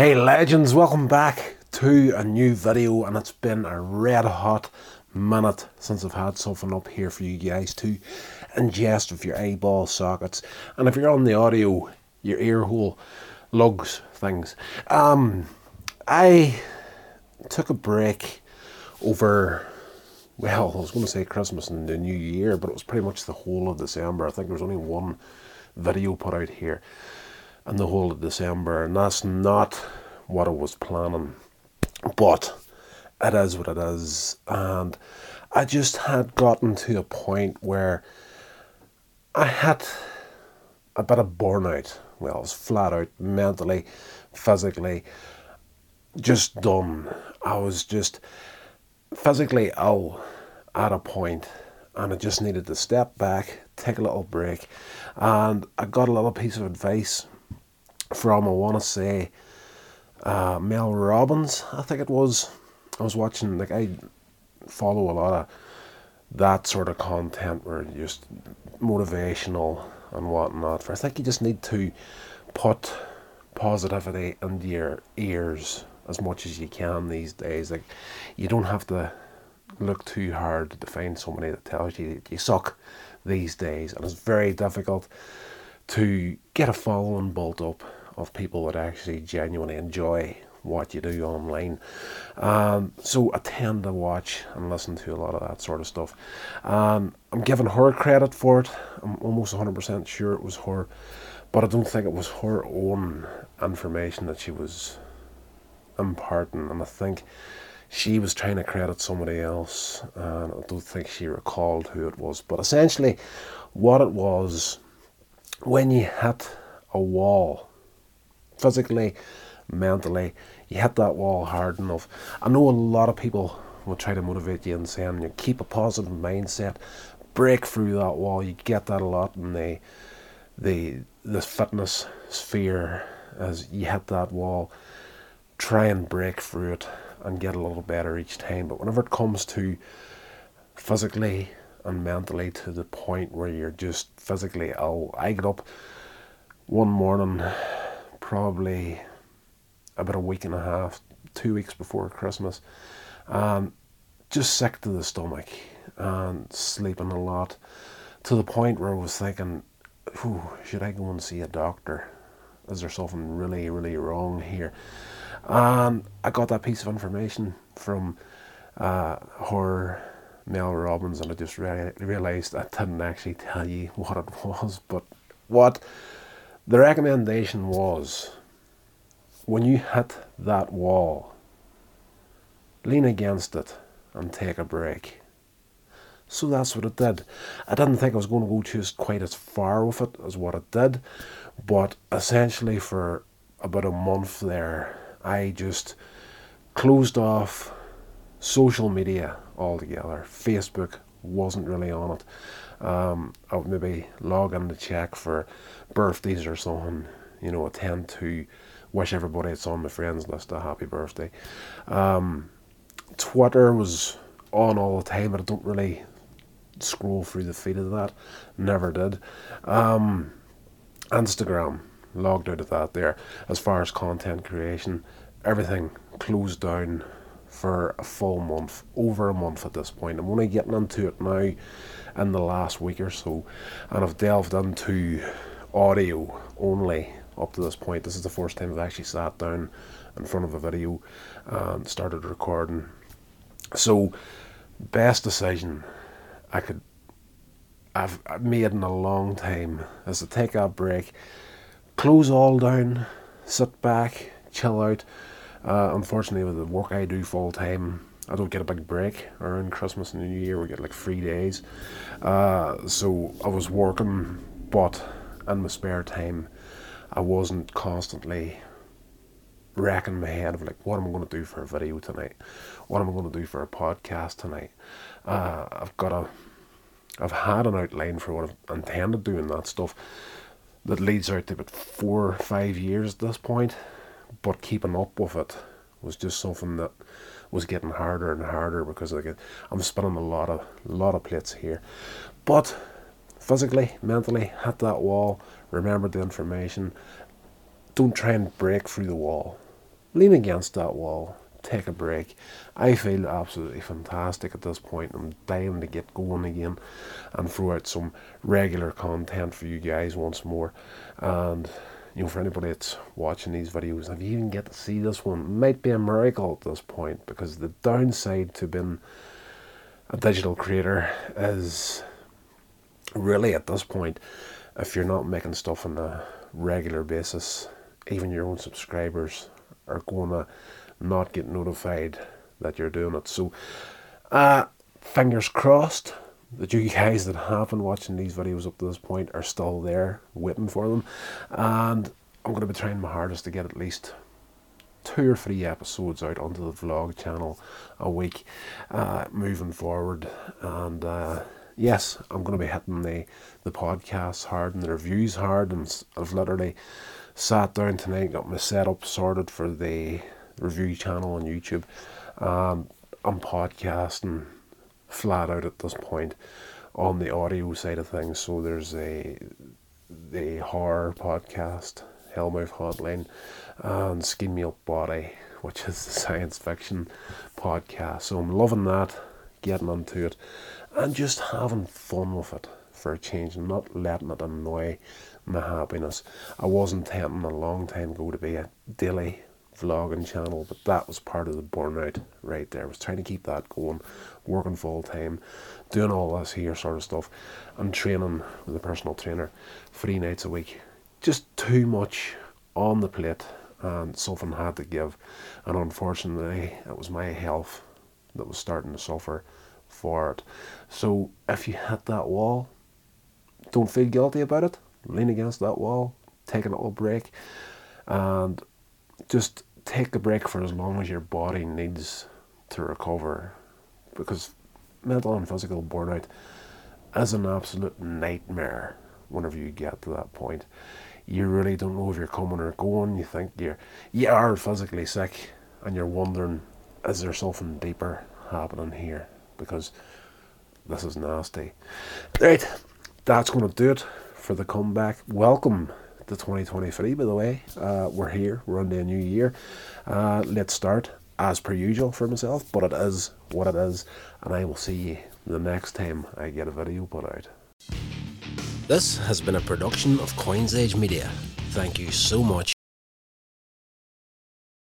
Hey legends, welcome back to a new video and it's been a red hot minute since I've had something up here for you guys to ingest with your eyeball sockets. And if you're on the audio your ear hole lugs things. Um I took a break over well I was going to say Christmas and the New Year but it was pretty much the whole of December. I think there was only one video put out here in the whole of December, and that's not what I was planning. But it is what it is, and I just had gotten to a point where I had a bit of burnout. Well, I was flat out mentally, physically, just done. I was just physically ill at a point and I just needed to step back, take a little break. And I got a little piece of advice from I want to say uh, Mel Robbins, I think it was. I was watching like I follow a lot of that sort of content where just motivational and whatnot. For I think you just need to put positivity into your ears as much as you can these days. Like you don't have to look too hard to find somebody that tells you you suck these days, and it's very difficult to get a following built up of people that actually genuinely enjoy what you do online. Um, so I tend to watch and listen to a lot of that sort of stuff. Um, I'm giving her credit for it. I'm almost 100% sure it was her, but I don't think it was her own information that she was imparting. And I think she was trying to credit somebody else, and I don't think she recalled who it was. But essentially, what it was when you hit a wall physically, mentally, you hit that wall hard enough. I know a lot of people will try to motivate you and saying you keep a positive mindset, break through that wall. You get that a lot in the the the fitness sphere as you hit that wall. Try and break through it and get a little better each time. But whenever it comes to physically and mentally to the point where you're just physically ill, I get up one morning probably about a week and a half, two weeks before Christmas. Um, just sick to the stomach and sleeping a lot to the point where I was thinking, should I go and see a doctor? Is there something really, really wrong here? And I got that piece of information from uh, her, Mel Robbins, and I just re- realized I didn't actually tell you what it was. But what the recommendation was when you hit that wall, lean against it and take a break. So that's what it did. I didn't think I was going to go just quite as far with it as what it did, but essentially for about a month there, I just closed off social media altogether. Facebook wasn't really on it. Um, I would maybe log in to check for birthdays or something. You know, tend to wish everybody that's on my friends list a happy birthday. Um, Twitter was on all the time, but I don't really scroll through the feed of that. Never did. Um, Instagram, logged out of that there. As far as content creation, everything closed down for a full month, over a month at this point. I'm only getting into it now in the last week or so, and I've delved into audio only up to this point. This is the first time I've actually sat down in front of a video and started recording. So, best decision I could I've made in a long time is to take a break, close all down, sit back, chill out. Uh, unfortunately, with the work I do full time, I don't get a big break around Christmas and New Year. We get like three days. Uh, so I was working, but in my spare time, I wasn't constantly racking my head of like, what am I going to do for a video tonight? What am I going to do for a podcast tonight? Uh, I've got a, I've had an outline for what I've intended doing that stuff that leads out to about four or five years at this point, but keeping up with it was just something that was getting harder and harder because get, I'm spinning a lot of lot of plates here, but physically, mentally, hit that wall, remember the information. Don't try and break through the wall. lean against that wall, take a break. I feel absolutely fantastic at this point. I'm dying to get going again and throw out some regular content for you guys once more. And you know, for anybody that's watching these videos, if you even get to see this one, might be a miracle at this point because the downside to being a digital creator is really at this point, if you're not making stuff on a regular basis, even your own subscribers are going to not get notified that you're doing it. So, uh, fingers crossed that you guys that have been watching these videos up to this point are still there waiting for them. And I'm going to be trying my hardest to get at least two or three episodes out onto the vlog channel a week uh, moving forward. And uh, yes, I'm going to be hitting the, the podcasts hard and the reviews hard. And I've literally sat down tonight, got my setup sorted for the review channel on YouTube. Um, I'm podcasting flat out at this point on the audio side of things. So there's a the horror podcast, Hellmouth Hotline, and Skin Up Body, which is the science fiction podcast. So I'm loving that, getting into it, and just having fun with it for a change and not letting it annoy my happiness. I wasn't intending a long time ago to be a daily vlogging channel, but that was part of the burnout right there. I was trying to keep that going, working full time, doing all this here sort of stuff, and training with a personal trainer three nights a week. Just too much on the plate, and something had to give. And unfortunately, it was my health that was starting to suffer for it. So if you hit that wall, don't feel guilty about it. Lean against that wall, take a little break, and just take a break for as long as your body needs to recover because mental and physical burnout is an absolute nightmare whenever you get to that point. You really don't know if you're coming or going. You think you're you are physically sick and you're wondering is there something deeper happening here? Because this is nasty. Right, that's gonna do it for the comeback. Welcome to 2023, by the way. Uh, we're here, we're on the new year. Uh, let's start as per usual for myself, but it is what it is, and I will see you the next time I get a video put out. This has been a production of Coins Age Media. Thank you so much